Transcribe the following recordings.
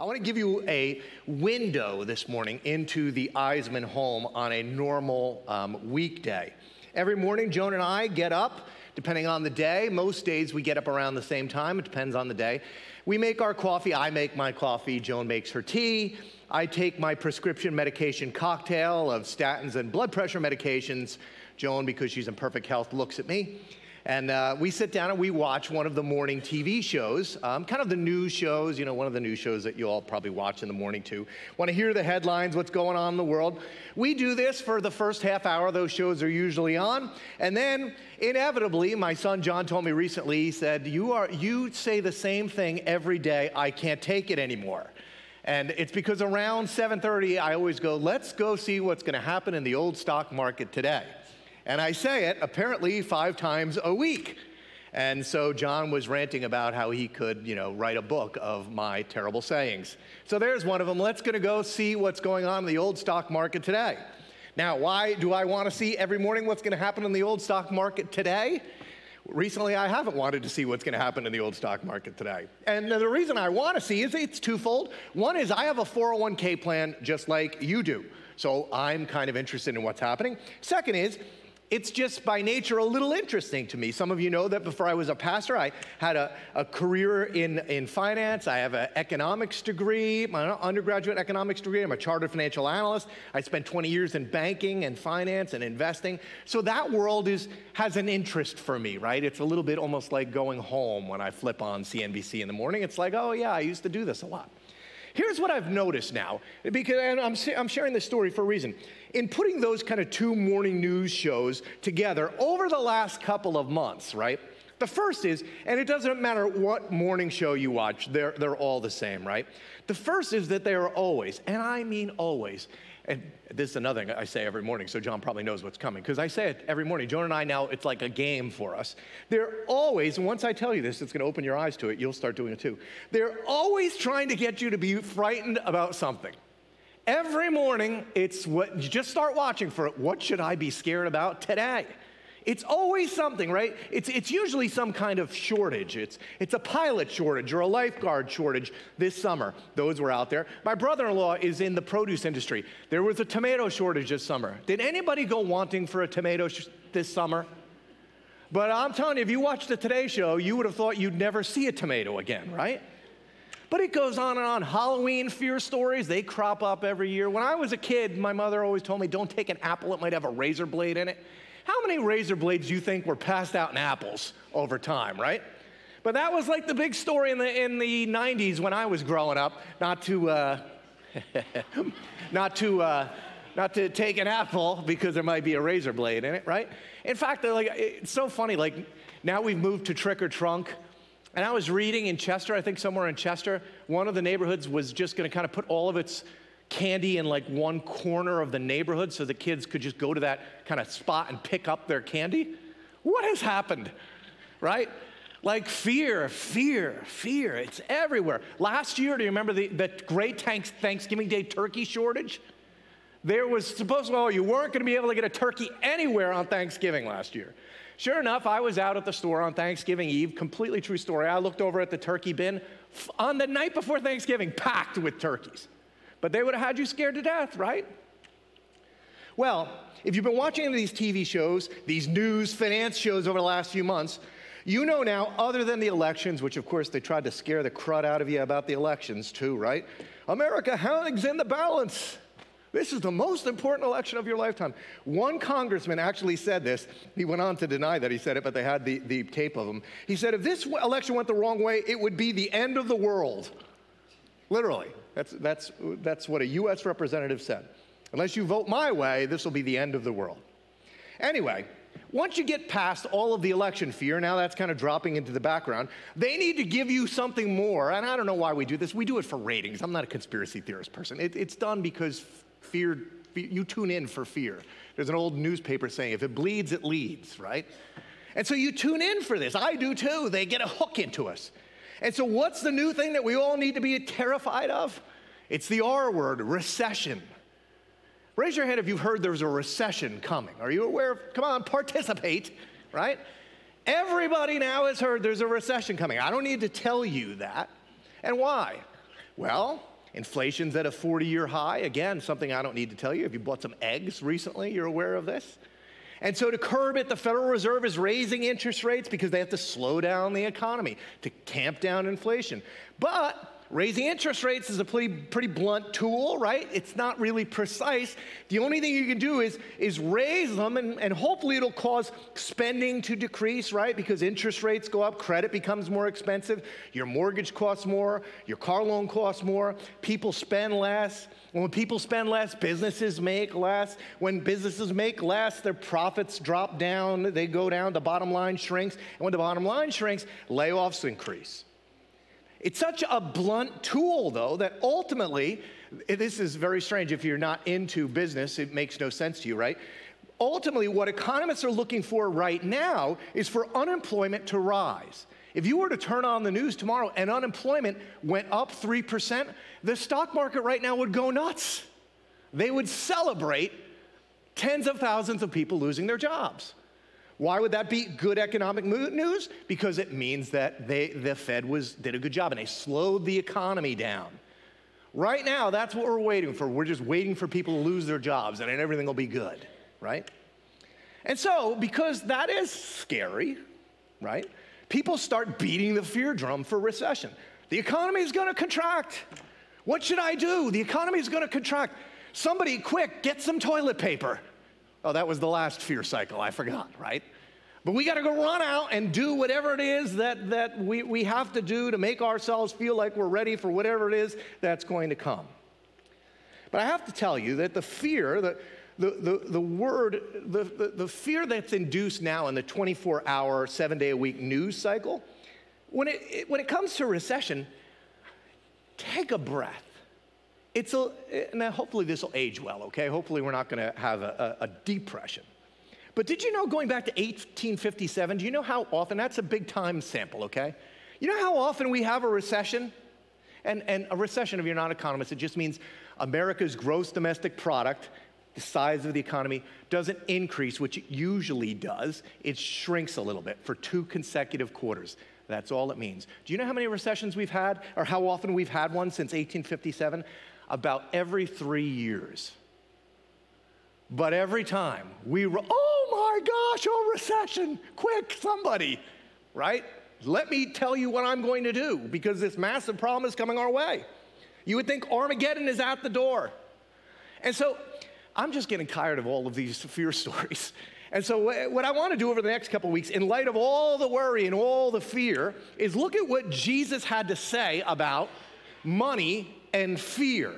I want to give you a window this morning into the Eisman home on a normal um, weekday. Every morning, Joan and I get up, depending on the day. Most days we get up around the same time, it depends on the day. We make our coffee. I make my coffee, Joan makes her tea. I take my prescription medication cocktail of statins and blood pressure medications. Joan, because she's in perfect health, looks at me. And uh, we sit down and we watch one of the morning TV shows, um, kind of the news shows, you know, one of the news shows that you all probably watch in the morning too. Want to hear the headlines, what's going on in the world. We do this for the first half hour, those shows are usually on. And then, inevitably, my son John told me recently, he said, You, are, you say the same thing every day, I can't take it anymore. And it's because around 7:30 I always go, let's go see what's going to happen in the old stock market today. And I say it apparently 5 times a week. And so John was ranting about how he could, you know, write a book of my terrible sayings. So there's one of them. Let's going to go see what's going on in the old stock market today. Now, why do I want to see every morning what's going to happen in the old stock market today? Recently, I haven't wanted to see what's going to happen in the old stock market today. And the reason I want to see is it's twofold. One is I have a 401k plan just like you do. So I'm kind of interested in what's happening. Second is it's just by nature a little interesting to me. Some of you know that before I was a pastor, I had a, a career in, in finance. I have an economics degree, my undergraduate economics degree. I'm a chartered financial analyst. I spent 20 years in banking and finance and investing. So that world is, has an interest for me, right? It's a little bit almost like going home when I flip on CNBC in the morning. It's like, oh, yeah, I used to do this a lot. Here's what I've noticed now, because I'm, I'm sharing this story for a reason. In putting those kind of two morning news shows together over the last couple of months, right? The first is, and it doesn't matter what morning show you watch, they're, they're all the same, right? The first is that they are always, and I mean always, and this is another thing I say every morning, so John probably knows what's coming, because I say it every morning. Joan and I now, it's like a game for us. They're always, and once I tell you this, it's going to open your eyes to it, you'll start doing it too. They're always trying to get you to be frightened about something. Every morning, it's what, you just start watching for it. What should I be scared about today? It's always something, right? It's, it's usually some kind of shortage. It's, it's a pilot shortage or a lifeguard shortage this summer. Those were out there. My brother in law is in the produce industry. There was a tomato shortage this summer. Did anybody go wanting for a tomato sh- this summer? But I'm telling you, if you watched the Today Show, you would have thought you'd never see a tomato again, right? But it goes on and on. Halloween fear stories, they crop up every year. When I was a kid, my mother always told me, don't take an apple, it might have a razor blade in it. How many razor blades do you think were passed out in apples over time, right? But that was like the big story in the, in the 90s when I was growing up, not to, uh, not to, uh, not to take an apple because there might be a razor blade in it, right? In fact, like, it's so funny. Like now we've moved to trick or trunk. And I was reading in Chester, I think somewhere in Chester, one of the neighborhoods was just going to kind of put all of its candy in like one corner of the neighborhood so the kids could just go to that kind of spot and pick up their candy. What has happened? Right? Like fear, fear, fear. It's everywhere. Last year, do you remember the, the great Thanksgiving Day turkey shortage? There was supposed to, well, you weren't going to be able to get a turkey anywhere on Thanksgiving last year. Sure enough, I was out at the store on Thanksgiving Eve, completely true story. I looked over at the turkey bin on the night before Thanksgiving, packed with turkeys. But they would have had you scared to death, right? Well, if you've been watching any of these TV shows, these news, finance shows over the last few months, you know now, other than the elections, which of course they tried to scare the crud out of you about the elections too, right? America hangs in the balance. This is the most important election of your lifetime. One congressman actually said this. He went on to deny that he said it, but they had the, the tape of him. He said, if this election went the wrong way, it would be the end of the world. Literally. That's, that's, that's what a US representative said. Unless you vote my way, this will be the end of the world. Anyway, once you get past all of the election fear, now that's kind of dropping into the background, they need to give you something more. And I don't know why we do this. We do it for ratings. I'm not a conspiracy theorist person. It, it's done because fear, you tune in for fear. There's an old newspaper saying, if it bleeds, it leads, right? And so you tune in for this. I do too. They get a hook into us. And so, what's the new thing that we all need to be terrified of? It's the R word, recession. Raise your hand if you've heard there's a recession coming. Are you aware of? Come on, participate, right? Everybody now has heard there's a recession coming. I don't need to tell you that. And why? Well, inflation's at a 40 year high. Again, something I don't need to tell you. If you bought some eggs recently, you're aware of this. And so, to curb it, the Federal Reserve is raising interest rates because they have to slow down the economy to tamp down inflation. But Raising interest rates is a pretty, pretty blunt tool, right? It's not really precise. The only thing you can do is, is raise them, and, and hopefully it'll cause spending to decrease, right? Because interest rates go up, credit becomes more expensive, your mortgage costs more, your car loan costs more, people spend less. When people spend less, businesses make less. When businesses make less, their profits drop down, they go down, the bottom line shrinks. And when the bottom line shrinks, layoffs increase. It's such a blunt tool, though, that ultimately, this is very strange. If you're not into business, it makes no sense to you, right? Ultimately, what economists are looking for right now is for unemployment to rise. If you were to turn on the news tomorrow and unemployment went up 3%, the stock market right now would go nuts. They would celebrate tens of thousands of people losing their jobs. Why would that be good economic news? Because it means that they, the Fed was, did a good job and they slowed the economy down. Right now, that's what we're waiting for. We're just waiting for people to lose their jobs and everything will be good, right? And so, because that is scary, right? People start beating the fear drum for recession. The economy is going to contract. What should I do? The economy is going to contract. Somebody, quick, get some toilet paper. Oh, that was the last fear cycle. I forgot, right? But we got to go run out and do whatever it is that, that we, we have to do to make ourselves feel like we're ready for whatever it is that's going to come. But I have to tell you that the fear, the, the, the, the word, the, the, the fear that's induced now in the 24 hour, seven day a week news cycle, when it, it, when it comes to recession, take a breath it's a, eh, now hopefully this will age well, okay? Hopefully we're not gonna have a, a, a, depression. But did you know going back to 1857, do you know how often, that's a big time sample, okay? You know how often we have a recession? And, and a recession, if you're not an economist, it just means America's gross domestic product, the size of the economy, doesn't increase, which it usually does. It shrinks a little bit for two consecutive quarters. That's all it means. Do you know how many recessions we've had, or how often we've had one since 1857? About every three years. But every time we, re- oh my gosh, oh, recession, quick, somebody, right? Let me tell you what I'm going to do because this massive problem is coming our way. You would think Armageddon is at the door. And so I'm just getting tired of all of these fear stories. And so, what I want to do over the next couple weeks, in light of all the worry and all the fear, is look at what Jesus had to say about money and fear.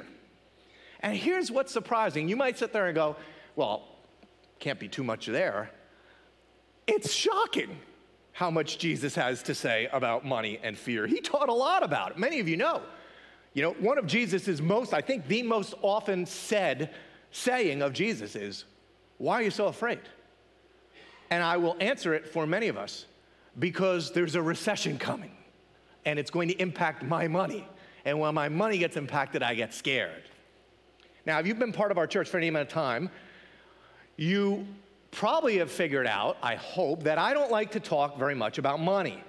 And here's what's surprising you might sit there and go, well, can't be too much there. It's shocking how much Jesus has to say about money and fear. He taught a lot about it. Many of you know. You know, one of Jesus's most, I think the most often said saying of Jesus is, Why are you so afraid? And I will answer it for many of us because there's a recession coming and it's going to impact my money. And when my money gets impacted, I get scared. Now, if you've been part of our church for any amount of time, you probably have figured out, I hope, that I don't like to talk very much about money.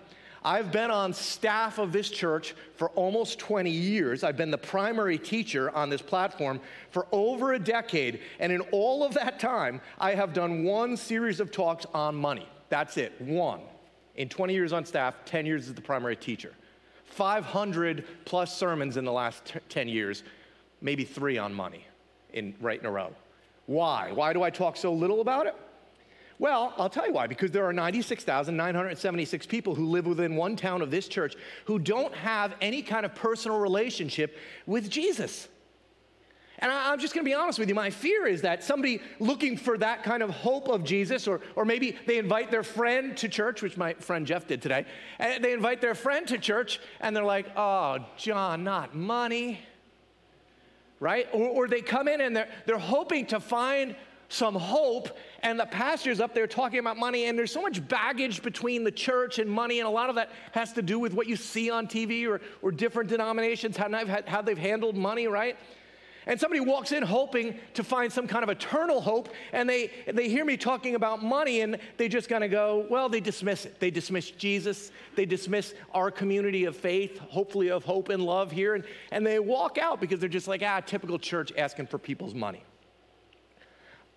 I've been on staff of this church for almost 20 years. I've been the primary teacher on this platform for over a decade. And in all of that time, I have done one series of talks on money. That's it, one. In 20 years on staff, 10 years as the primary teacher. 500 plus sermons in the last t- 10 years, maybe three on money in, right in a row. Why? Why do I talk so little about it? Well, I'll tell you why. Because there are 96,976 people who live within one town of this church who don't have any kind of personal relationship with Jesus. And I, am just going to be honest with you. My fear is that somebody looking for that kind of hope of Jesus, or, or maybe they invite their friend to church, which my friend Jeff did today. And they invite their friend to church, and they're like, oh, John, not money. Right? Or, or they come in and they're, they're hoping to find some hope, and the pastor's up there talking about money, and there's so much baggage between the church and money, and a lot of that has to do with what you see on TV or, or different denominations, how, how they've handled money, right? And somebody walks in hoping to find some kind of eternal hope, and they, they hear me talking about money, and they just kind of go, well, they dismiss it. They dismiss Jesus, they dismiss our community of faith, hopefully of hope and love here, and, and they walk out because they're just like, ah, typical church asking for people's money.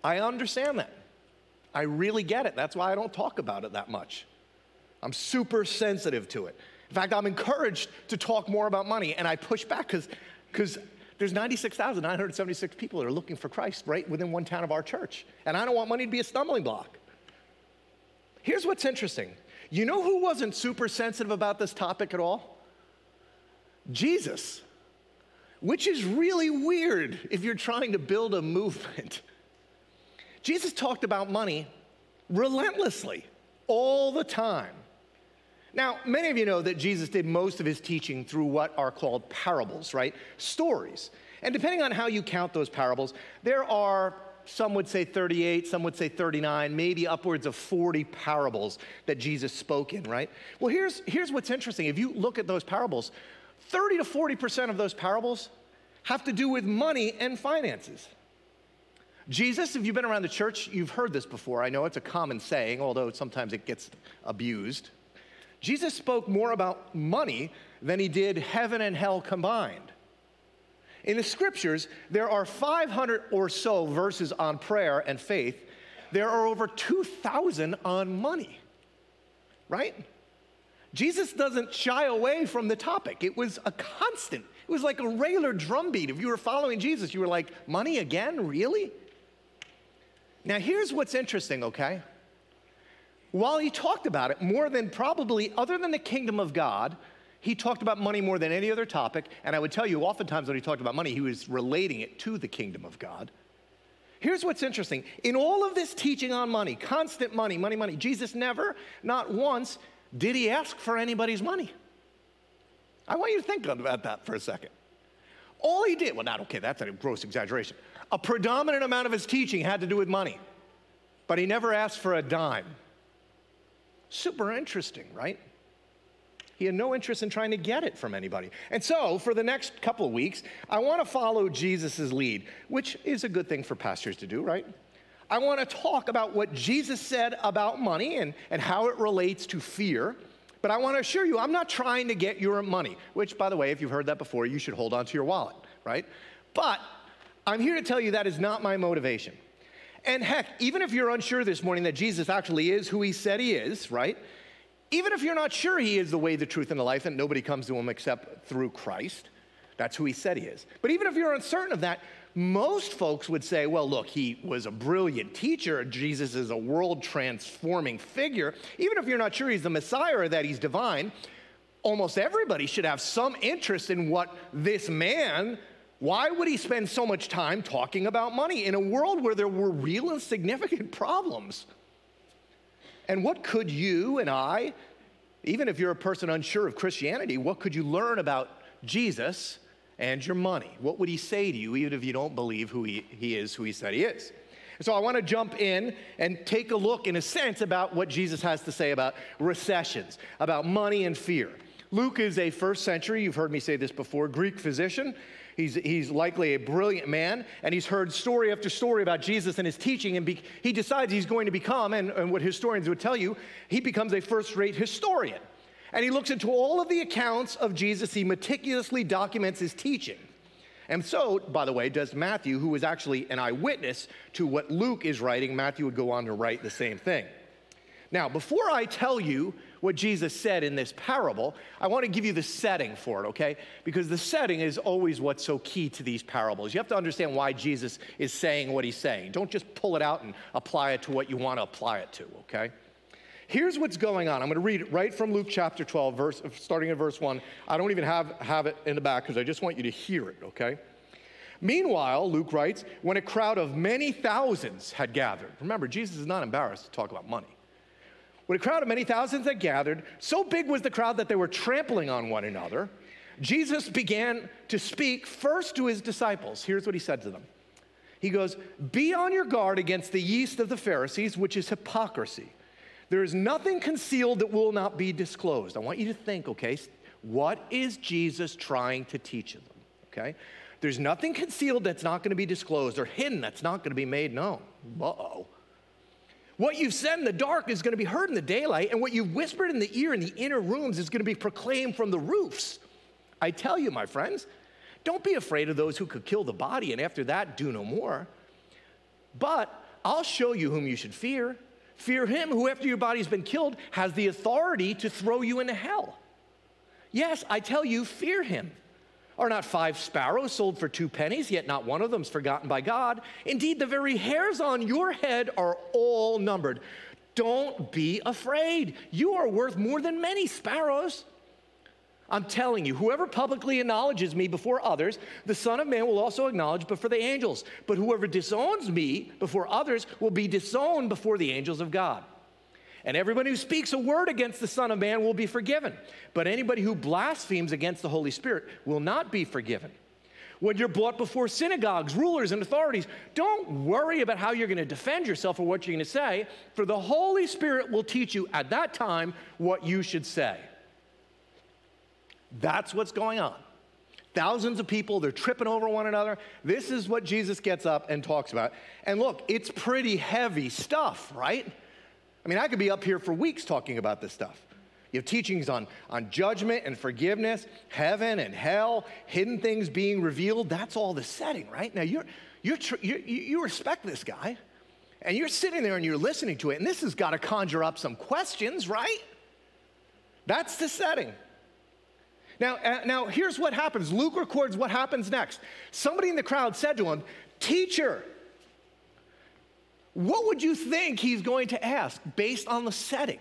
I understand that. I really get it. That's why I don't talk about it that much. I'm super sensitive to it. In fact, I'm encouraged to talk more about money, and I push back because there's 96,976 people that are looking for Christ right within one town of our church. And I don't want money to be a stumbling block. Here's what's interesting you know who wasn't super sensitive about this topic at all? Jesus, which is really weird if you're trying to build a movement. Jesus talked about money relentlessly, all the time. Now, many of you know that Jesus did most of his teaching through what are called parables, right? Stories. And depending on how you count those parables, there are, some would say 38, some would say 39, maybe upwards of 40 parables that Jesus spoke in, right? Well, here's, here's what's interesting. If you look at those parables, 30 to 40% of those parables have to do with money and finances. Jesus, if you've been around the church, you've heard this before. I know it's a common saying, although sometimes it gets abused. Jesus spoke more about money than he did heaven and hell combined. In the scriptures, there are 500 or so verses on prayer and faith. There are over 2,000 on money, right? Jesus doesn't shy away from the topic. It was a constant. It was like a regular drumbeat. If you were following Jesus, you were like, money again? Really? Now, here's what's interesting, okay? While he talked about it more than probably, other than the kingdom of God, he talked about money more than any other topic. And I would tell you, oftentimes when he talked about money, he was relating it to the kingdom of God. Here's what's interesting in all of this teaching on money, constant money, money, money, Jesus never, not once, did he ask for anybody's money. I want you to think about that for a second. All he did, well, not okay, that's a gross exaggeration. A predominant amount of his teaching had to do with money, but he never asked for a dime. Super interesting, right? He had no interest in trying to get it from anybody. And so, for the next couple of weeks, I want to follow Jesus' lead, which is a good thing for pastors to do, right? I want to talk about what Jesus said about money and, and how it relates to fear. But I want to assure you, I'm not trying to get your money, which, by the way, if you've heard that before, you should hold on to your wallet, right? But I'm here to tell you that is not my motivation. And heck, even if you're unsure this morning that Jesus actually is who he said he is, right? Even if you're not sure he is the way, the truth, and the life, and nobody comes to him except through Christ, that's who he said he is. But even if you're uncertain of that, most folks would say, well, look, he was a brilliant teacher. Jesus is a world transforming figure. Even if you're not sure he's the Messiah or that he's divine, almost everybody should have some interest in what this man why would he spend so much time talking about money in a world where there were real and significant problems? And what could you and I, even if you're a person unsure of Christianity, what could you learn about Jesus and your money? What would he say to you, even if you don't believe who he, he is, who he said he is? So I want to jump in and take a look, in a sense, about what Jesus has to say about recessions, about money and fear. Luke is a first century, you've heard me say this before, Greek physician He's, he's likely a brilliant man, and he's heard story after story about Jesus and his teaching, and be, he decides he's going to become, and, and what historians would tell you, he becomes a first rate historian. And he looks into all of the accounts of Jesus, he meticulously documents his teaching. And so, by the way, does Matthew, who was actually an eyewitness to what Luke is writing. Matthew would go on to write the same thing. Now, before I tell you what Jesus said in this parable, I want to give you the setting for it, okay? Because the setting is always what's so key to these parables. You have to understand why Jesus is saying what he's saying. Don't just pull it out and apply it to what you want to apply it to, okay? Here's what's going on. I'm going to read it right from Luke chapter 12, verse, starting in verse 1. I don't even have, have it in the back because I just want you to hear it, okay? Meanwhile, Luke writes, when a crowd of many thousands had gathered, remember, Jesus is not embarrassed to talk about money. When a crowd of many thousands had gathered, so big was the crowd that they were trampling on one another, Jesus began to speak first to his disciples. Here's what he said to them He goes, Be on your guard against the yeast of the Pharisees, which is hypocrisy. There is nothing concealed that will not be disclosed. I want you to think, okay, what is Jesus trying to teach them? okay? There's nothing concealed that's not going to be disclosed or hidden that's not going to be made known. Uh oh. What you've said in the dark is going to be heard in the daylight, and what you've whispered in the ear in the inner rooms is going to be proclaimed from the roofs. I tell you, my friends, don't be afraid of those who could kill the body, and after that, do no more. But I'll show you whom you should fear. Fear him who, after your body's been killed, has the authority to throw you into hell. Yes, I tell you, fear him. Are not five sparrows sold for two pennies, yet not one of them's forgotten by God? Indeed, the very hairs on your head are all numbered. Don't be afraid. You are worth more than many sparrows. I'm telling you, whoever publicly acknowledges me before others, the Son of Man will also acknowledge before the angels. But whoever disowns me before others will be disowned before the angels of God. And everybody who speaks a word against the Son of Man will be forgiven. But anybody who blasphemes against the Holy Spirit will not be forgiven. When you're brought before synagogues, rulers, and authorities, don't worry about how you're going to defend yourself or what you're going to say, for the Holy Spirit will teach you at that time what you should say. That's what's going on. Thousands of people, they're tripping over one another. This is what Jesus gets up and talks about. And look, it's pretty heavy stuff, right? I mean, I could be up here for weeks talking about this stuff. You have teachings on, on judgment and forgiveness, heaven and hell, hidden things being revealed. That's all the setting, right? Now, you're, you're, you you respect this guy, and you're sitting there and you're listening to it, and this has got to conjure up some questions, right? That's the setting. Now, uh, now, here's what happens. Luke records what happens next. Somebody in the crowd said to him, Teacher, what would you think he's going to ask based on the setting,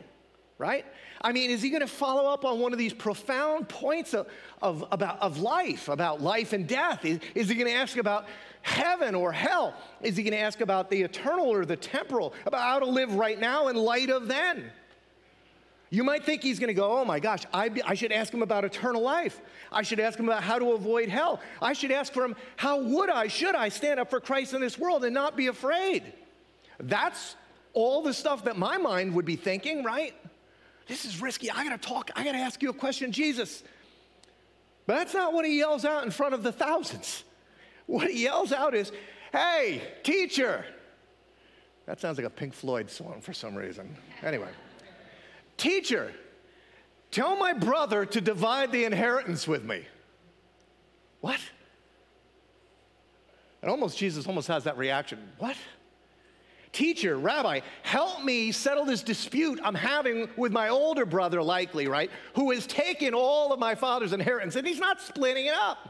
right? I mean, is he going to follow up on one of these profound points of, of, about, of life, about life and death? Is, is he going to ask about heaven or hell? Is he going to ask about the eternal or the temporal, about how to live right now in light of then? You might think he's going to go, oh my gosh, I, I, should ask him about eternal life. I should ask him about how to avoid hell. I should ask for him, how would I, should I stand up for Christ in this world and not be afraid? That's all the stuff that my mind would be thinking, right? This is risky. I gotta talk, I gotta ask you a question, Jesus. But that's not what he yells out in front of the thousands. What he yells out is, hey, teacher. That sounds like a Pink Floyd song for some reason. Anyway, teacher, tell my brother to divide the inheritance with me. What? And almost Jesus almost has that reaction. What? Teacher, Rabbi, help me settle this dispute I'm having with my older brother, likely, right? Who has taken all of my father's inheritance and he's not splitting it up.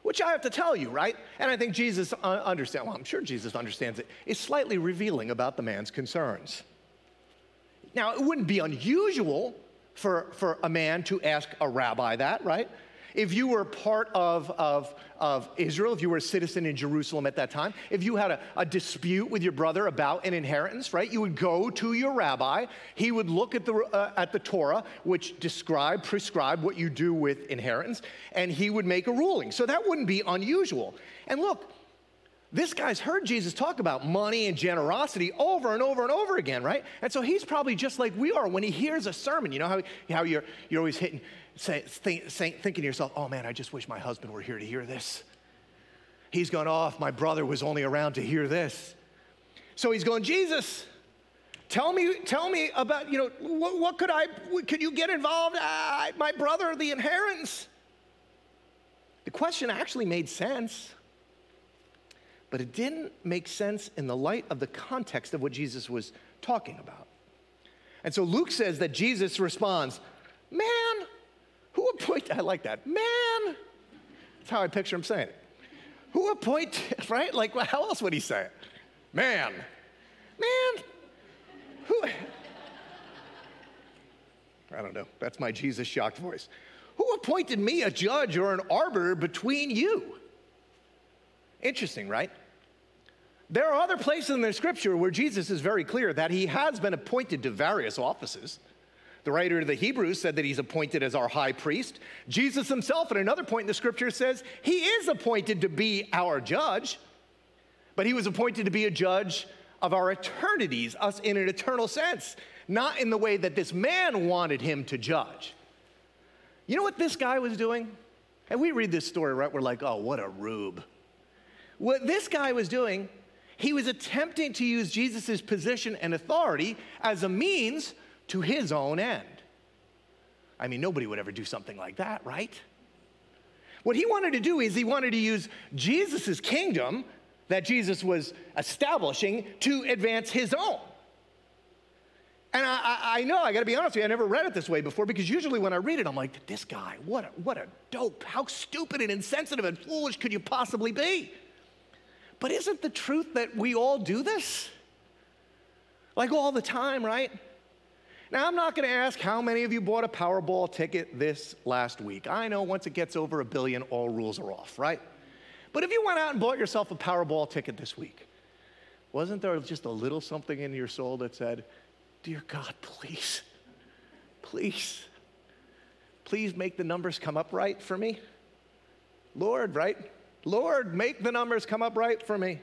Which I have to tell you, right? And I think Jesus understands, well, I'm sure Jesus understands it, is slightly revealing about the man's concerns. Now, it wouldn't be unusual for, for a man to ask a rabbi that, right? If you were part of, of, of Israel, if you were a citizen in Jerusalem at that time, if you had a, a dispute with your brother about an inheritance, right, you would go to your rabbi. He would look at the, uh, at the Torah, which describe, prescribe what you do with inheritance, and he would make a ruling. So that wouldn't be unusual. And look, this guy's heard Jesus talk about money and generosity over and over and over again, right? And so he's probably just like we are when he hears a sermon. You know how, how you're, you're always hitting, say, think, thinking to yourself, oh man, I just wish my husband were here to hear this. He's gone off, my brother was only around to hear this. So he's going, Jesus, tell me, tell me about, you know, what, what could I, could you get involved? Ah, my brother, the inheritance. The question actually made sense, but it didn't make sense in the light of the context of what Jesus was talking about. And so Luke says that Jesus responds, Man, who appointed, I like that, man. That's how I picture him saying it. Who appointed, right? Like, how else would he say it? Man. Man. Who? I don't know. That's my Jesus shocked voice. Who appointed me a judge or an arbiter between you? Interesting, right? There are other places in the scripture where Jesus is very clear that he has been appointed to various offices. The writer of the Hebrews said that he's appointed as our high priest. Jesus himself, at another point in the scripture, says he is appointed to be our judge, but he was appointed to be a judge of our eternities, us in an eternal sense, not in the way that this man wanted him to judge. You know what this guy was doing? And we read this story, right? We're like, oh, what a rube. What this guy was doing, he was attempting to use Jesus' position and authority as a means to his own end. I mean, nobody would ever do something like that, right? What he wanted to do is he wanted to use Jesus' kingdom that Jesus was establishing to advance his own. And I, I, I know, I gotta be honest with you, I never read it this way before because usually when I read it, I'm like, this guy, what a, what a dope. How stupid and insensitive and foolish could you possibly be? But isn't the truth that we all do this? Like all the time, right? Now, I'm not gonna ask how many of you bought a Powerball ticket this last week. I know once it gets over a billion, all rules are off, right? But if you went out and bought yourself a Powerball ticket this week, wasn't there just a little something in your soul that said, Dear God, please, please, please make the numbers come up right for me? Lord, right? Lord, make the numbers come up right for me.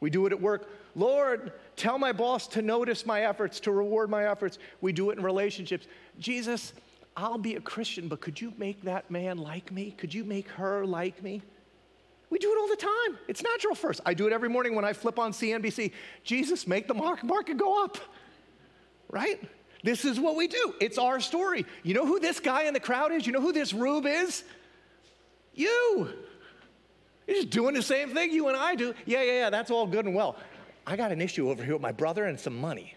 We do it at work. Lord, tell my boss to notice my efforts, to reward my efforts. We do it in relationships. Jesus, I'll be a Christian, but could you make that man like me? Could you make her like me? We do it all the time. It's natural first. I do it every morning when I flip on CNBC. Jesus, make the market go up right? This is what we do. It's our story. You know who this guy in the crowd is? You know who this rube is? You. Just doing the same thing you and I do. Yeah, yeah, yeah, that's all good and well. I got an issue over here with my brother and some money.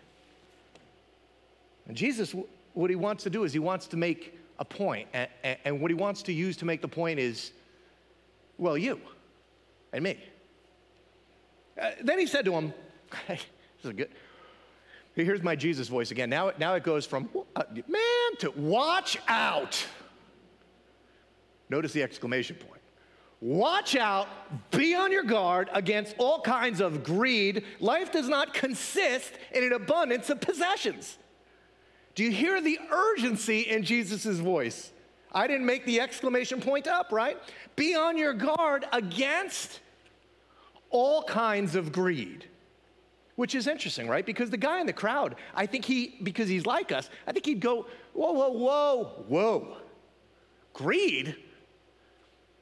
And Jesus, what he wants to do is he wants to make a point, and, and what he wants to use to make the point is, well, you and me. Uh, then he said to him, this is good. Here's my Jesus voice again. Now, now it goes from uh, man to watch out. Notice the exclamation point. Watch out, be on your guard against all kinds of greed. Life does not consist in an abundance of possessions. Do you hear the urgency in Jesus' voice? I didn't make the exclamation point up, right? Be on your guard against all kinds of greed. Which is interesting, right? Because the guy in the crowd, I think he, because he's like us, I think he'd go, whoa, whoa, whoa, whoa. Greed?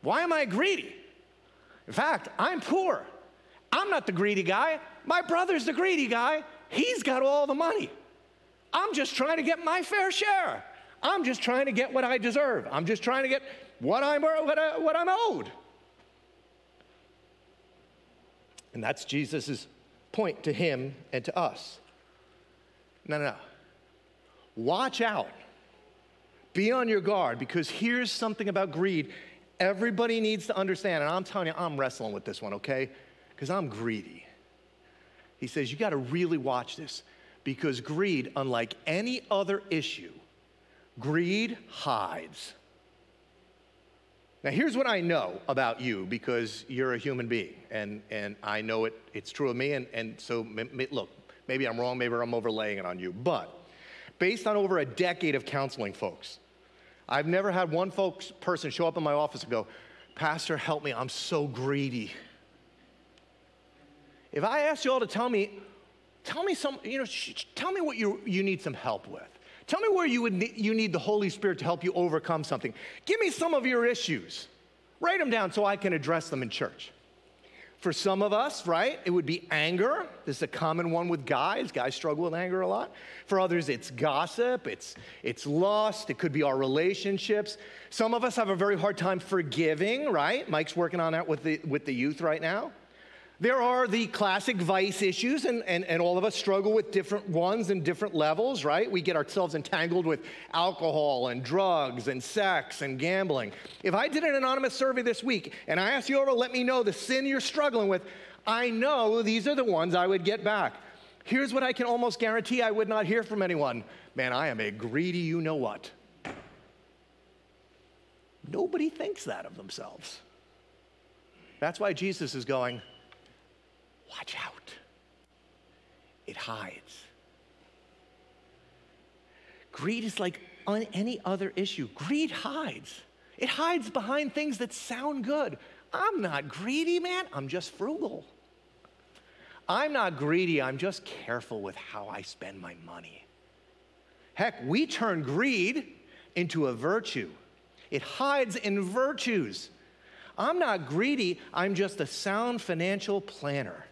Why am I greedy? In fact, I'm poor. I'm not the greedy guy. My brother's the greedy guy. He's got all the money. I'm just trying to get my fair share. I'm just trying to get what I deserve. I'm just trying to get what I'm, what, I, what I'm owed. And that's Jesus's point to him and to us. No, no, no. Watch out. Be on your guard because here's something about greed everybody needs to understand. And I'm telling you, I'm wrestling with this one, okay? Because I'm greedy. He says, you got to really watch this because greed, unlike any other issue, greed hides. Now, here's what I know about you because you're a human being, and, and I know it, it's true of me. And, and so, look, maybe I'm wrong, maybe I'm overlaying it on you, but based on over a decade of counseling folks, I've never had one folks person show up in my office and go, Pastor, help me, I'm so greedy. If I asked you all to tell me, tell me some, you know, tell me what you, you need some help with. Tell me where you, would ne- you need the Holy Spirit to help you overcome something. Give me some of your issues. Write them down so I can address them in church. For some of us, right, it would be anger. This is a common one with guys. Guys struggle with anger a lot. For others, it's gossip, it's, it's lust, it could be our relationships. Some of us have a very hard time forgiving, right? Mike's working on that with the, with the youth right now. There are the classic vice issues, and, and, and all of us struggle with different ones and different levels, right? We get ourselves entangled with alcohol and drugs and sex and gambling. If I did an anonymous survey this week and I asked you to let me know the sin you're struggling with, I know these are the ones I would get back. Here's what I can almost guarantee I would not hear from anyone Man, I am a greedy you know what. Nobody thinks that of themselves. That's why Jesus is going, Watch out. It hides. Greed is like on any other issue. Greed hides. It hides behind things that sound good. I'm not greedy, man. I'm just frugal. I'm not greedy. I'm just careful with how I spend my money. Heck, we turn greed into a virtue. it hides in virtues. I'm not greedy, I'm just a sound financial planner.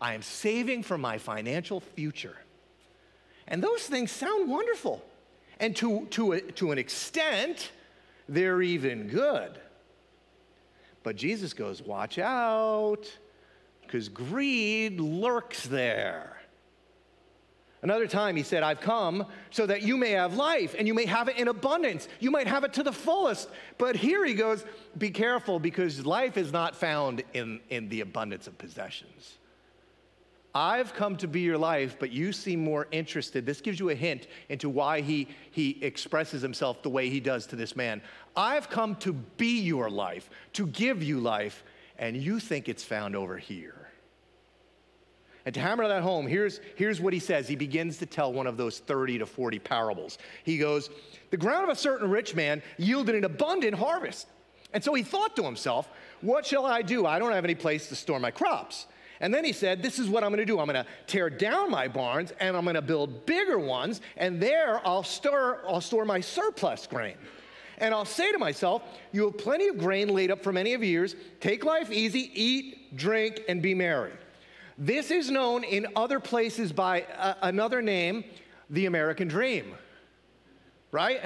I am saving for my financial future. And those things sound wonderful. And to, to, a, to an extent, they're even good. But Jesus goes, Watch out, because greed lurks there. Another time he said, I've come so that you may have life and you may have it in abundance. You might have it to the fullest. But here he goes, Be careful because life is not found in, in the abundance of possessions. I've come to be your life, but you seem more interested. This gives you a hint into why he, he expresses himself the way he does to this man. I've come to be your life, to give you life, and you think it's found over here. And to hammer that home, here's, here's what he says. He begins to tell one of those 30 to 40 parables. He goes, The ground of a certain rich man yielded an abundant harvest. And so he thought to himself, What shall I do? I don't have any place to store my crops. And then he said, This is what I'm gonna do. I'm gonna tear down my barns and I'm gonna build bigger ones, and there I'll store, I'll store my surplus grain. And I'll say to myself, You have plenty of grain laid up for many of years. Take life easy, eat, drink, and be merry. This is known in other places by uh, another name, the American dream. Right?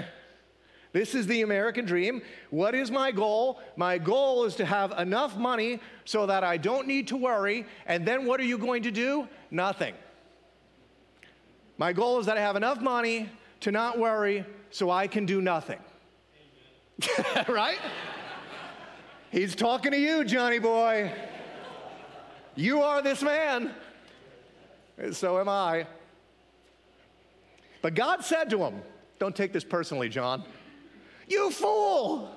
This is the American dream. What is my goal? My goal is to have enough money so that I don't need to worry. And then what are you going to do? Nothing. My goal is that I have enough money to not worry so I can do nothing. right? He's talking to you, Johnny boy. You are this man. So am I. But God said to him, Don't take this personally, John. You fool!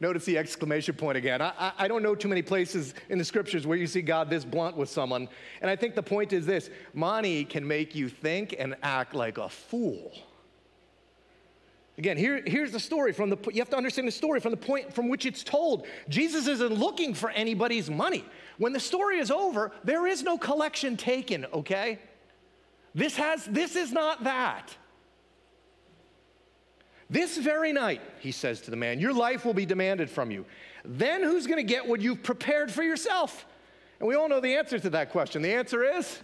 Notice the exclamation point again. I, I, don't know too many places in the scriptures where you see God this blunt with someone. And I think the point is this money can make you think and act like a fool. Again, here, here's the story from the, you have to understand the story from the point from which it's told. Jesus isn't looking for anybody's money. When the story is over, there is no collection taken, okay? This has, this is not that. This very night, he says to the man, your life will be demanded from you. Then who's going to get what you've prepared for yourself? And we all know the answer to that question. The answer is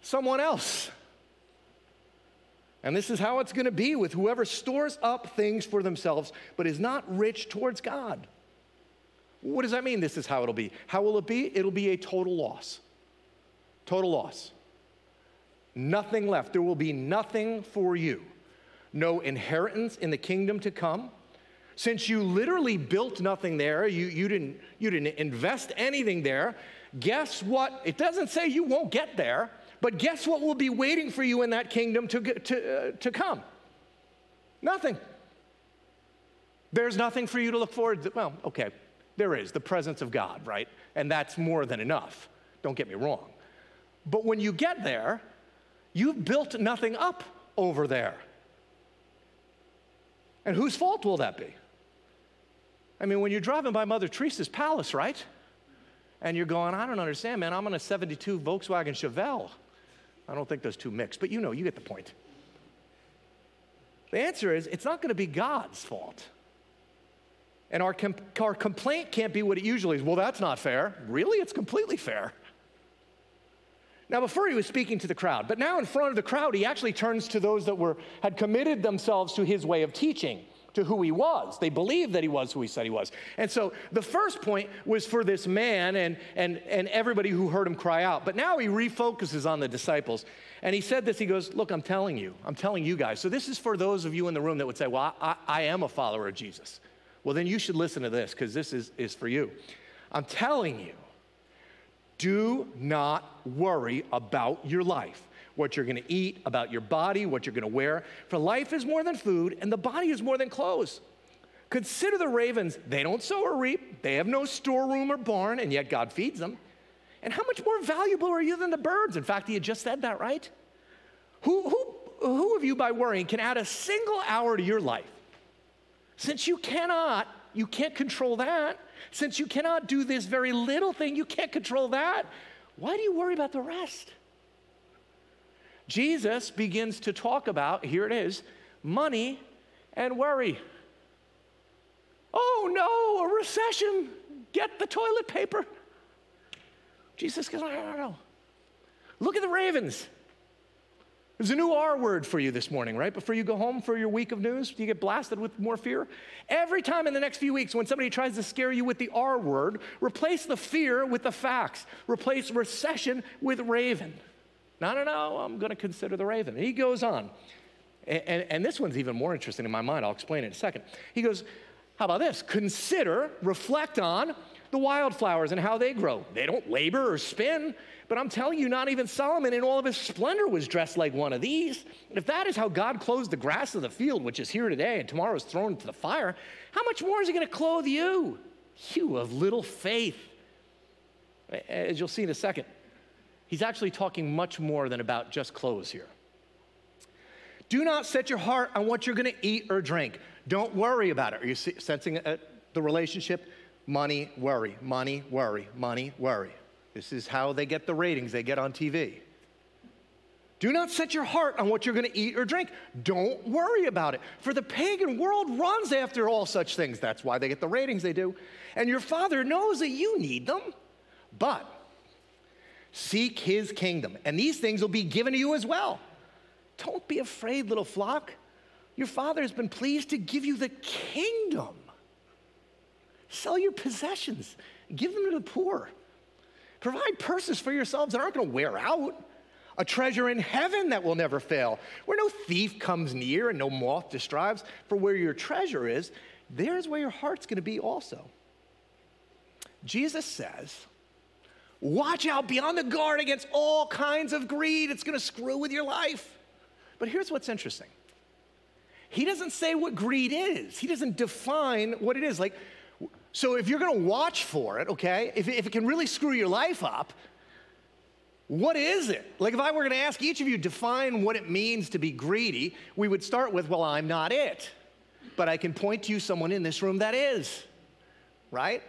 someone else. And this is how it's going to be with whoever stores up things for themselves but is not rich towards God. What does that mean? This is how it'll be. How will it be? It'll be a total loss. Total loss. Nothing left. There will be nothing for you. No inheritance in the kingdom to come. Since you literally built nothing there, you, you, didn't, you didn't invest anything there, guess what? It doesn't say you won't get there. But guess what will be waiting for you in that kingdom to, to, uh, to come? Nothing. There's nothing for you to look forward to. Well, okay, there is the presence of God, right? And that's more than enough. Don't get me wrong. But when you get there, you've built nothing up over there. And whose fault will that be? I mean, when you're driving by Mother Teresa's palace, right? And you're going, I don't understand, man. I'm on a 72 Volkswagen Chevelle. I don't think those two mix, but you know, you get the point. The answer is it's not going to be God's fault. And our, com- our complaint can't be what it usually is. Well, that's not fair. Really? It's completely fair. Now, before he was speaking to the crowd, but now in front of the crowd, he actually turns to those that were, had committed themselves to his way of teaching to who he was. They believed that he was who he said he was. And so the first point was for this man and, and, and everybody who heard him cry out. But now he refocuses on the disciples. And he said this He goes, Look, I'm telling you, I'm telling you guys. So this is for those of you in the room that would say, Well, I, I am a follower of Jesus. Well, then you should listen to this because this is, is for you. I'm telling you, do not worry about your life what you're to eat, about your body, what you're to wear. For life is more than food, and the body is more than clothes. Consider the ravens. They don't sow or reap, they have no storeroom or barn, and yet God feeds them. And how much more valuable are you than the birds? In fact, he had just said that, right? Who, who, who of you, by worrying, can add a single hour to your life? Since you cannot, you can't control that. Since you cannot do this very little thing, you can't control that. Why do you worry about the rest? Jesus begins to talk about, here it is, money and worry. Oh no, a recession. Get the toilet paper. Jesus goes, no, no, no. Look at the ravens. There's a new R word for you this morning, right? Before you go home for your week of news, you get blasted with more fear. Every time in the next few weeks, when somebody tries to scare you with the R word, replace the fear with the facts. Replace recession with raven. No, no, no, I'm going to consider the raven. And he goes on. And, and, and this one's even more interesting in my mind. I'll explain it in a second. He goes, How about this? Consider, reflect on the wildflowers and how they grow. They don't labor or spin. But I'm telling you, not even Solomon in all of his splendor was dressed like one of these. If that is how God clothes the grass of the field, which is here today and tomorrow is thrown into the fire, how much more is he going to clothe you? You of little faith. As you'll see in a second, he's actually talking much more than about just clothes here. Do not set your heart on what you're going to eat or drink. Don't worry about it. Are you sensing uh, the relationship? Money, worry, money, worry, money, worry. This is how they get the ratings they get on TV. Do not set your heart on what you're going to eat or drink. Don't worry about it. For the pagan world runs after all such things. That's why they get the ratings they do. And your Father knows that you need them. But seek His kingdom, and these things will be given to you as well. Don't be afraid, little flock. Your Father has been pleased to give you the kingdom. Sell your possessions, give them to the poor. Provide purses for yourselves that aren't going to wear out, a treasure in heaven that will never fail, where no thief comes near and no moth destroys. For where your treasure is, there's where your heart's going to be also. Jesus says, Watch out, be on the guard against all kinds of greed. It's going to screw with your life. But here's what's interesting He doesn't say what greed is, He doesn't define what it is. Like, so if you're to watch for it, okay, if, if it can really screw your life up, what is it? Like if I were to ask each of you define what it means to be greedy, we would start with, well, I'm not it. But I can point to you someone in this room that is. Right?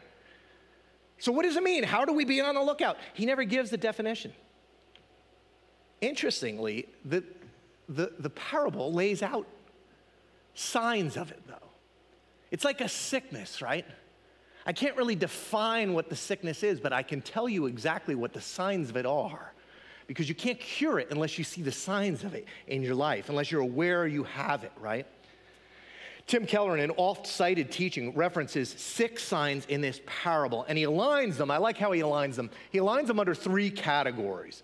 So what does it mean? How do we be on the lookout? He never gives the definition. Interestingly, the, the, the parable lays out signs of it, though. It's like a sickness, right? I can't really define what the sickness is, but I can tell you exactly what the signs of it are. Because you can't cure it unless you see the signs of it in your life, unless you're aware you have it, right? Tim Keller, in an oft cited teaching, references six signs in this parable, and he aligns them. I like how he aligns them. He aligns them under three categories.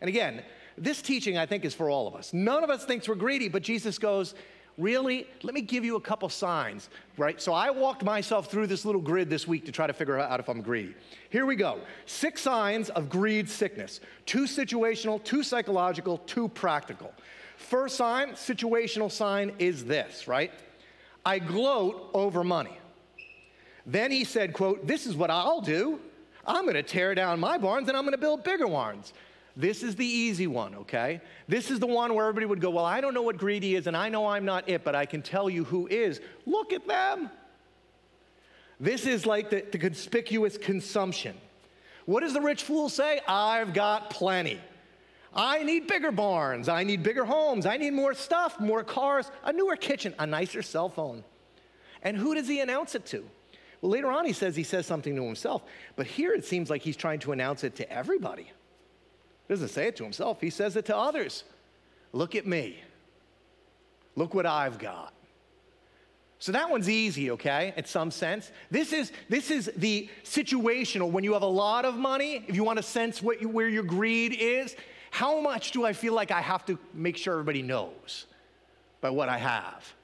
And again, this teaching, I think, is for all of us. None of us thinks we're greedy, but Jesus goes, Really? Let me give you a couple signs, right? So I walked myself through this little grid this week to try to figure out if I'm greedy. Here we go. Six signs of greed sickness two situational, two psychological, two practical. First sign, situational sign is this, right? I gloat over money. Then he said, quote, this is what I'll do. I'm going to tear down my barns and I'm going to build bigger ones. This is the easy one, okay? This is the one where everybody would go, Well, I don't know what greedy is, and I know I'm not it, but I can tell you who is. Look at them. This is like the, the conspicuous consumption. What does the rich fool say? I've got plenty. I need bigger barns. I need bigger homes. I need more stuff, more cars, a newer kitchen, a nicer cell phone. And who does he announce it to? Well, later on, he says he says something to himself. But here it seems like he's trying to announce it to everybody. He doesn't say it to himself, he says it to others. Look at me. Look what I've got. So that one's easy, okay, in some sense. This is, this is the situational when you have a lot of money, if you want to sense what you, where your greed is, how much do I feel like I have to make sure everybody knows by what I have?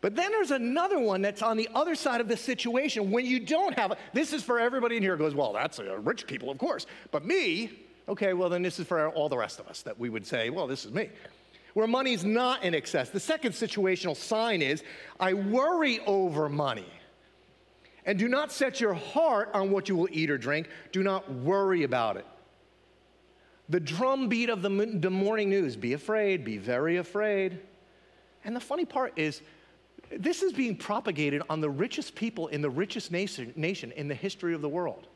But then there's another one that's on the other side of the situation when you don't have. This is for everybody in here goes, well, that's uh, rich people, of course. But me, Okay, well, then this is for all the rest of us that we would say, well, this is me. Where money's not in excess. The second situational sign is I worry over money. And do not set your heart on what you will eat or drink. Do not worry about it. The drumbeat of the, morning news be afraid, be very afraid. And the funny part is, this is being propagated on the richest people in the richest nation in the history of the world.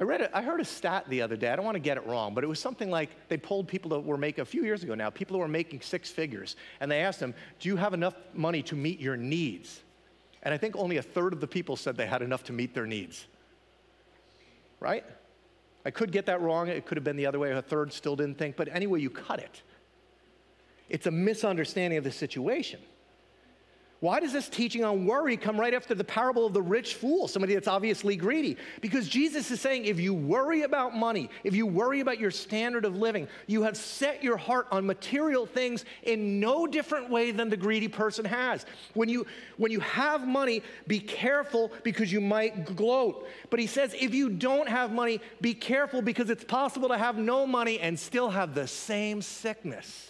I read it, I heard a stat the other day. I don't want to get it wrong, but it was something like they polled people that were making, a few years ago now, people who were making six figures, and they asked them, Do you have enough money to meet your needs? And I think only a third of the people said they had enough to meet their needs. Right? I could get that wrong. It could have been the other way. A third still didn't think. But anyway, you cut it. It's a misunderstanding of the situation. Why does this teaching on worry come right after the parable of the rich fool, somebody that's obviously greedy? Because Jesus is saying if you worry about money, if you worry about your standard of living, you have set your heart on material things in no different way than the greedy person has. When you when you have money, be careful because you might gloat. But he says if you don't have money, be careful because it's possible to have no money and still have the same sickness.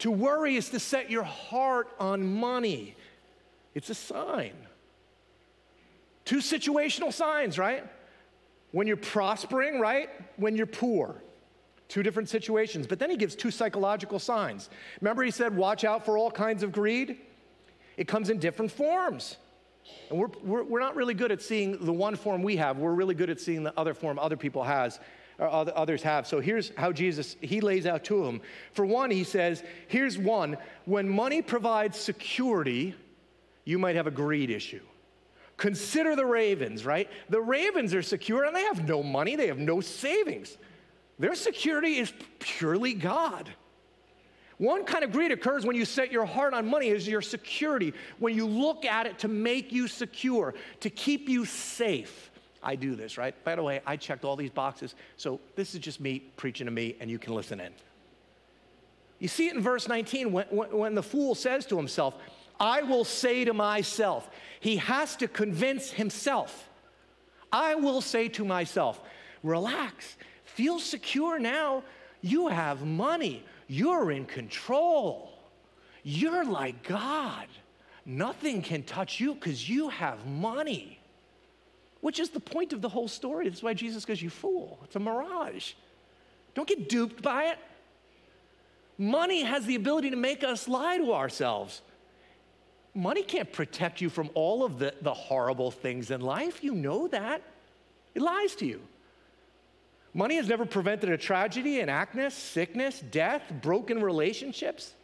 To worry is to set your heart on money. It's a sign. Two situational signs, right? When you're prospering, right? When you're poor. Two different situations. But then he gives two psychological signs. Remember, he said, watch out for all kinds of greed? It comes in different forms. And we're, we're, we're not really good at seeing the one form we have. We're really good at seeing the other form other people has others have. So here's how Jesus he lays out to them. For one, he says, here's one, when money provides security, you might have a greed issue. Consider the ravens, right? The ravens are secure and they have no money, they have no savings. Their security is purely God. One kind of greed occurs when you set your heart on money as your security, when you look at it to make you secure, to keep you safe. I do this, right? By the way, I checked all these boxes. So this is just me preaching to me, and you can listen in. You see it in verse 19 when, when the fool says to himself, I will say to myself, he has to convince himself. I will say to myself, relax, feel secure now. You have money, you're in control, you're like God. Nothing can touch you because you have money which is the point of the whole story. That's why Jesus goes, You fool. It's a mirage. Don't get duped by it. Money has the ability to make us lie to ourselves. Money can't protect you from all of the, the horrible things in life. You know that. It lies to you. Money has never prevented a tragedy, an accident, sickness, death, broken relationships.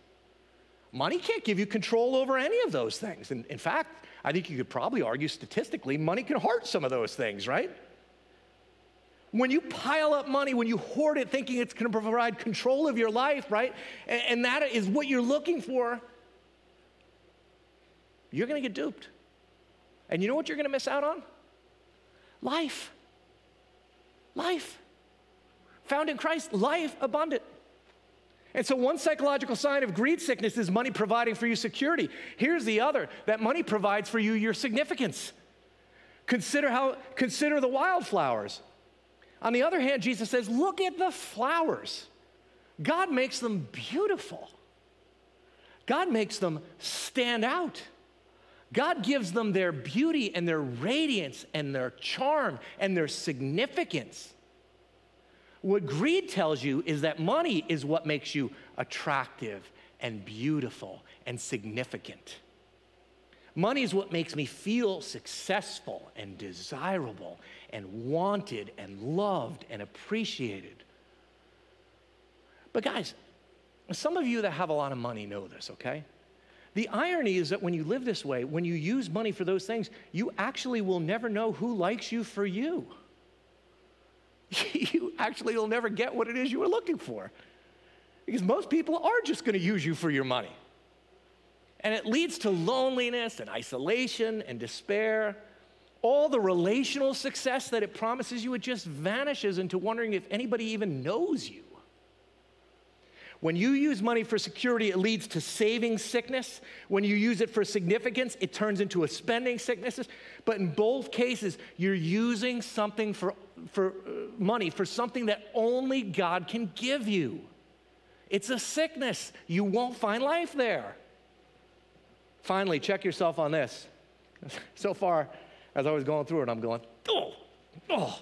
Money can't give you control over any of those things. And in fact, I think you could probably argue statistically, money can hurt some of those things, right? When you pile up money, when you hoard it thinking it's to provide control of your life, right? And, and that is what you're looking for, you're to get duped. And you know what you're to miss out on? Life. Life. Found in Christ, life abundant. And so, one psychological sign of greed sickness is money providing for you security. Here's the other that money provides for you your significance. Consider, how, consider the wildflowers. On the other hand, Jesus says, Look at the flowers. God makes them beautiful, God makes them stand out. God gives them their beauty and their radiance and their charm and their significance. What greed tells you is that money is what makes you attractive and beautiful and significant. Money is what makes me feel successful and desirable and wanted and loved and appreciated. But, guys, some of you that have a lot of money know this, okay? The irony is that when you live this way, when you use money for those things, you actually will never know who likes you for you. you actually will never get what it is you were looking for. Because most people are just going to use you for your money. And it leads to loneliness and isolation and despair. All the relational success that it promises you, it just vanishes into wondering if anybody even knows you. When you use money for security, it leads to saving sickness. When you use it for significance, it turns into a spending sickness. But in both cases, you're using something for, for uh, money for something that only God can give you. It's a sickness. You won't find life there. Finally, check yourself on this. So far, as I was going through it, I'm going, oh, oh,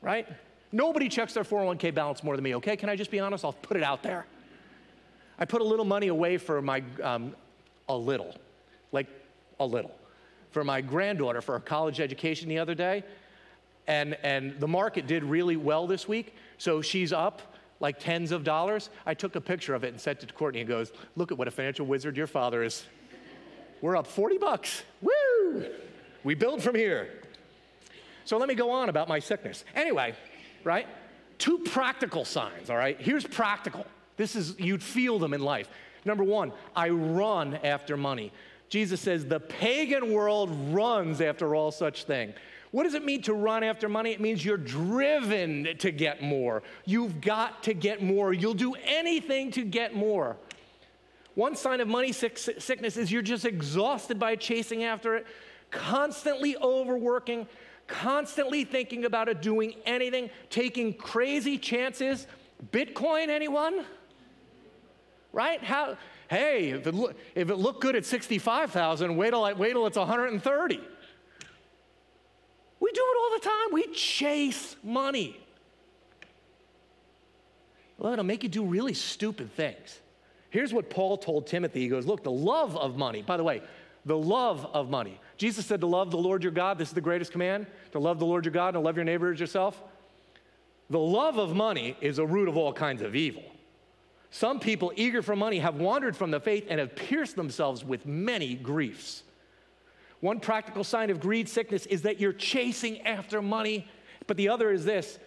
right? Nobody checks their 401k balance more than me, okay? Can I just be honest? I'll put it out there. I put a little money away for my, um, a little, like a little, for my granddaughter for her college education the other day. And, and the market did really well this week. So she's up like tens of dollars. I took a picture of it and sent it to Courtney and goes, Look at what a financial wizard your father is. we're up 40 bucks. Woo! We build from here. So let me go on about my sickness. Anyway, right? Two practical signs, all right? Here's practical. This is, you'd feel them in life. Number one, I run after money. Jesus says, the pagan world runs after all such thing. What does it mean to run after money? It means you're driven to get more. You've got to get more. You'll do anything to get more. One sign of money sickness is you're just exhausted by chasing after it, constantly overworking, constantly thinking about it, doing anything, taking crazy chances. Bitcoin, anyone? Right? How, hey, if it, look, if it looked good at 65,000, wait till, wait till it's 130. We do it all the time. We chase money. Well, it'll make you do really stupid things. Here's what Paul told Timothy. He goes, Look, the love of money, by the way, the love of money. Jesus said to love the Lord your God. This is the greatest command to love the Lord your God and to love your neighbor as yourself. The love of money is a root of all kinds of evil. Some people eager for money have wandered from the faith and have pierced themselves with many griefs. One practical sign of greed sickness is that you're chasing after money, but the other is this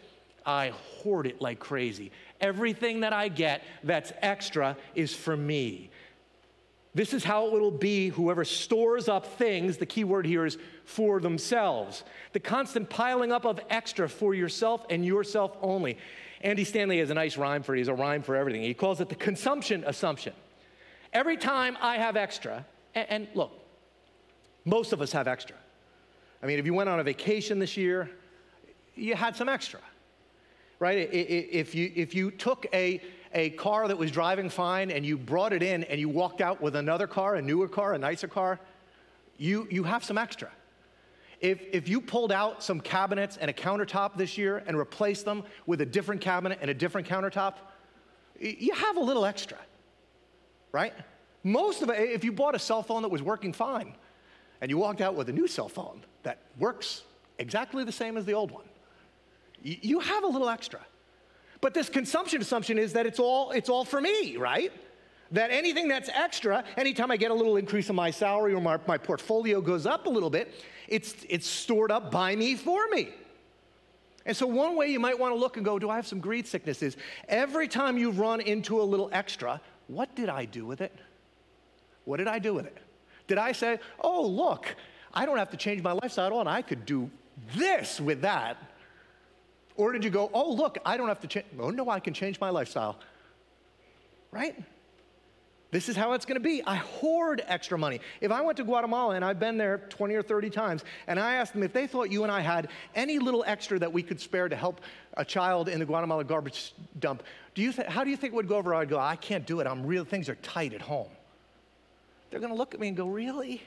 I hoard it like crazy. Everything that I get that's extra is for me. This is how it will be whoever stores up things, the key word here is for themselves. The constant piling up of extra for yourself and yourself only. Andy Stanley has a nice rhyme for it. He's a rhyme for everything. He calls it the consumption assumption. Every time I have extra, and, and look, most of us have extra. I mean, if you went on a vacation this year, you had some extra right? If you, if you took a, a car that was driving fine and you brought it in and you walked out with another car, a newer car, a nicer car, you, you have some extra. If, if you pulled out some cabinets and a countertop this year and replaced them with a different cabinet and a different countertop, you have a little extra, right? Most of it, if you bought a cell phone that was working fine and you walked out with a new cell phone that works exactly the same as the old one, you have a little extra. But this consumption assumption is that it's all, it's all for me, right? That anything that's extra, anytime I get a little increase in my salary or my, my portfolio goes up a little bit, it's, it's stored up by me for me. And so, one way you might want to look and go, Do I have some greed sickness? Is every time you run into a little extra, what did I do with it? What did I do with it? Did I say, Oh, look, I don't have to change my lifestyle at all, and I could do this with that? Or did you go, oh, look, I don't have to change? Oh, no, I can change my lifestyle. Right? This is how it's to be. I hoard extra money. If I went to Guatemala and I've been there 20 or 30 times, and I asked them if they thought you and I had any little extra that we could spare to help a child in the Guatemala garbage dump, do you th- how do you think it would go over? I'd go, I can't do it. I'm real. Things are tight at home. They're to look at me and go, really?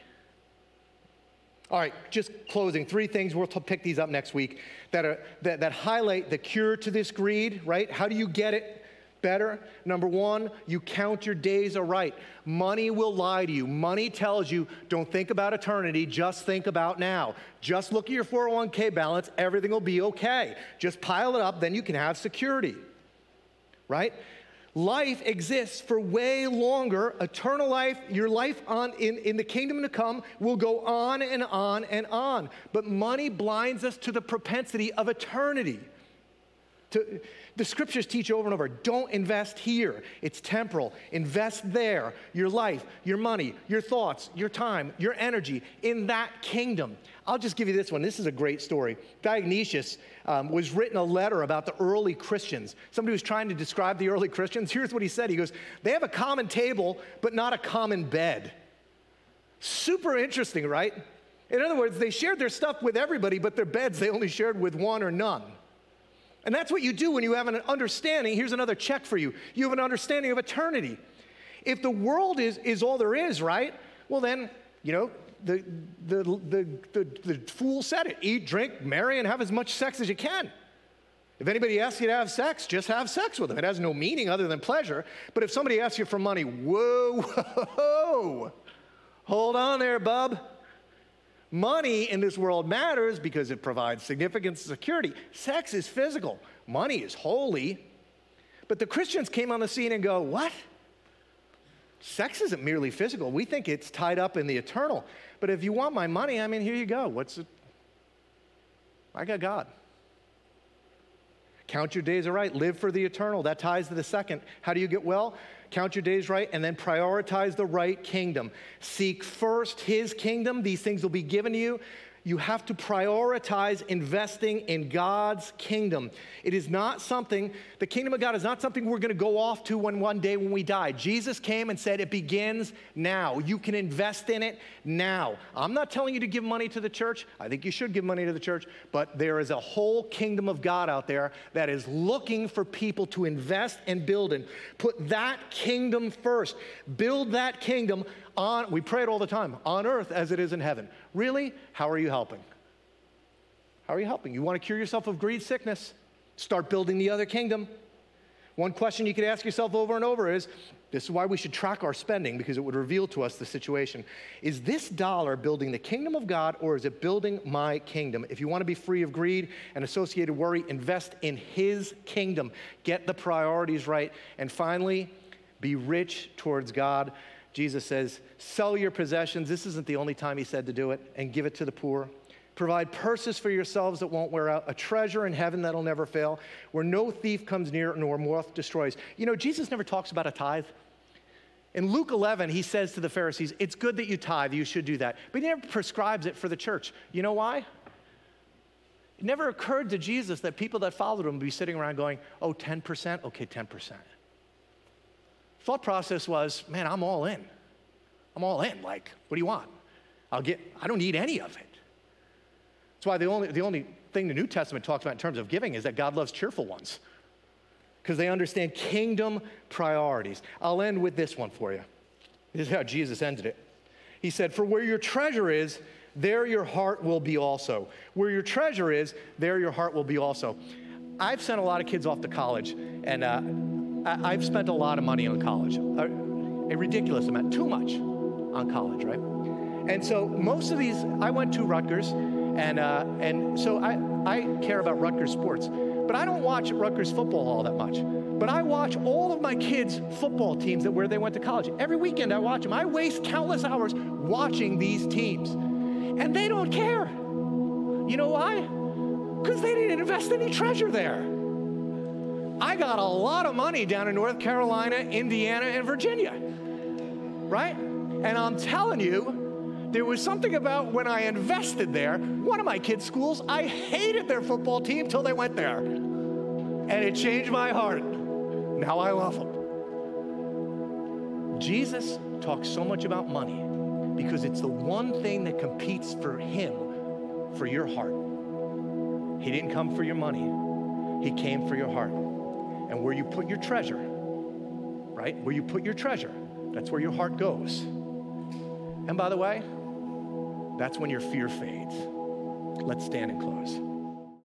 All right, just closing, three things. We'll pick these up next week that, are, that, that highlight the cure to this greed, right? How do you get it better? Number one, you count your days aright. Money will lie to you. Money tells you, don't think about eternity, just think about now. Just look at your 401k balance, everything will be okay. Just pile it up, then you can have security, right? Life exists for way longer. Eternal life, your life on in, in the kingdom to come will go on and on and on. But money blinds us to the propensity of eternity. To, the scriptures teach over and over don't invest here, it's temporal. Invest there, your life, your money, your thoughts, your time, your energy in that kingdom. I'll just give you this one. This is a great story. Dionysius um, was written a letter about the early Christians. Somebody was trying to describe the early Christians. Here's what he said He goes, They have a common table, but not a common bed. Super interesting, right? In other words, they shared their stuff with everybody, but their beds they only shared with one or none. And that's what you do when you have an understanding. Here's another check for you you have an understanding of eternity. If the world is, is all there is, right? Well, then, you know, the, the, the, the, the fool said it eat, drink, marry, and have as much sex as you can. If anybody asks you to have sex, just have sex with them. It has no meaning other than pleasure. But if somebody asks you for money, whoa, whoa, whoa. hold on there, bub. Money in this world matters because it provides significant security. Sex is physical, money is holy. But the Christians came on the scene and go, What? Sex isn't merely physical. We think it's tied up in the eternal. But if you want my money, I mean, here you go. What's it? I got God. Count your days aright. Live for the eternal. That ties to the second. How do you get well? Count your days right and then prioritize the right kingdom. Seek first his kingdom. These things will be given to you you have to prioritize investing in God's kingdom. It is not something, the kingdom of God is not something we're going to go off to when one day when we die. Jesus came and said it begins now. You can invest in it now. I'm not telling you to give money to the church. I think you should give money to the church, but there is a whole kingdom of God out there that is looking for people to invest and build in. Put that kingdom first. Build that kingdom on, we pray it all the time, on earth as it is in heaven. Really? How are you helping? How are you helping? You want to cure yourself of greed, sickness? Start building the other kingdom. One question you could ask yourself over and over is this is why we should track our spending because it would reveal to us the situation. Is this dollar building the kingdom of God or is it building my kingdom? If you want to be free of greed and associated worry, invest in His kingdom. Get the priorities right. And finally, be rich towards God. Jesus says, Sell your possessions. This isn't the only time he said to do it, and give it to the poor. Provide purses for yourselves that won't wear out, a treasure in heaven that'll never fail, where no thief comes near nor moth destroys. You know, Jesus never talks about a tithe. In Luke 11, he says to the Pharisees, It's good that you tithe, you should do that. But he never prescribes it for the church. You know why? It never occurred to Jesus that people that followed him would be sitting around going, Oh, 10%? Okay, 10% thought process was, man, I'm all in. I'm all in. Like, what do you want? I'll get, I don't need any of it. That's why the only, the only thing the New Testament talks about in terms of giving is that God loves cheerful ones because they understand kingdom priorities. I'll end with this one for you. This is how Jesus ended it. He said, For where your treasure is, there your heart will be also. Where your treasure is, there your heart will be also. I've sent a lot of kids off to college, and uh, I, have spent a lot of money on college, a, a ridiculous amount, too much on college, right? And so most of these, I went to Rutgers, and, uh, and so I, I care about Rutgers sports. But I don't watch Rutgers football all that much. But I watch all of my kids' football teams that where they went to college. Every weekend I watch them. I waste countless hours watching these teams. And they don't care. You know why? Because they didn't invest any treasure there. I got a lot of money down in North Carolina, Indiana, and Virginia, right? And I'm telling you, there was something about when I invested there, one of my kids' schools, I hated their football team till they went there. And it changed my heart. Now I love them. Jesus talks so much about money because it's the one thing that competes for him for your heart. He didn't come for your money, he came for your heart and where you put your treasure, right? Where you put your treasure, that's where your heart goes. And by the way, that's when your fear fades. Let's stand and close.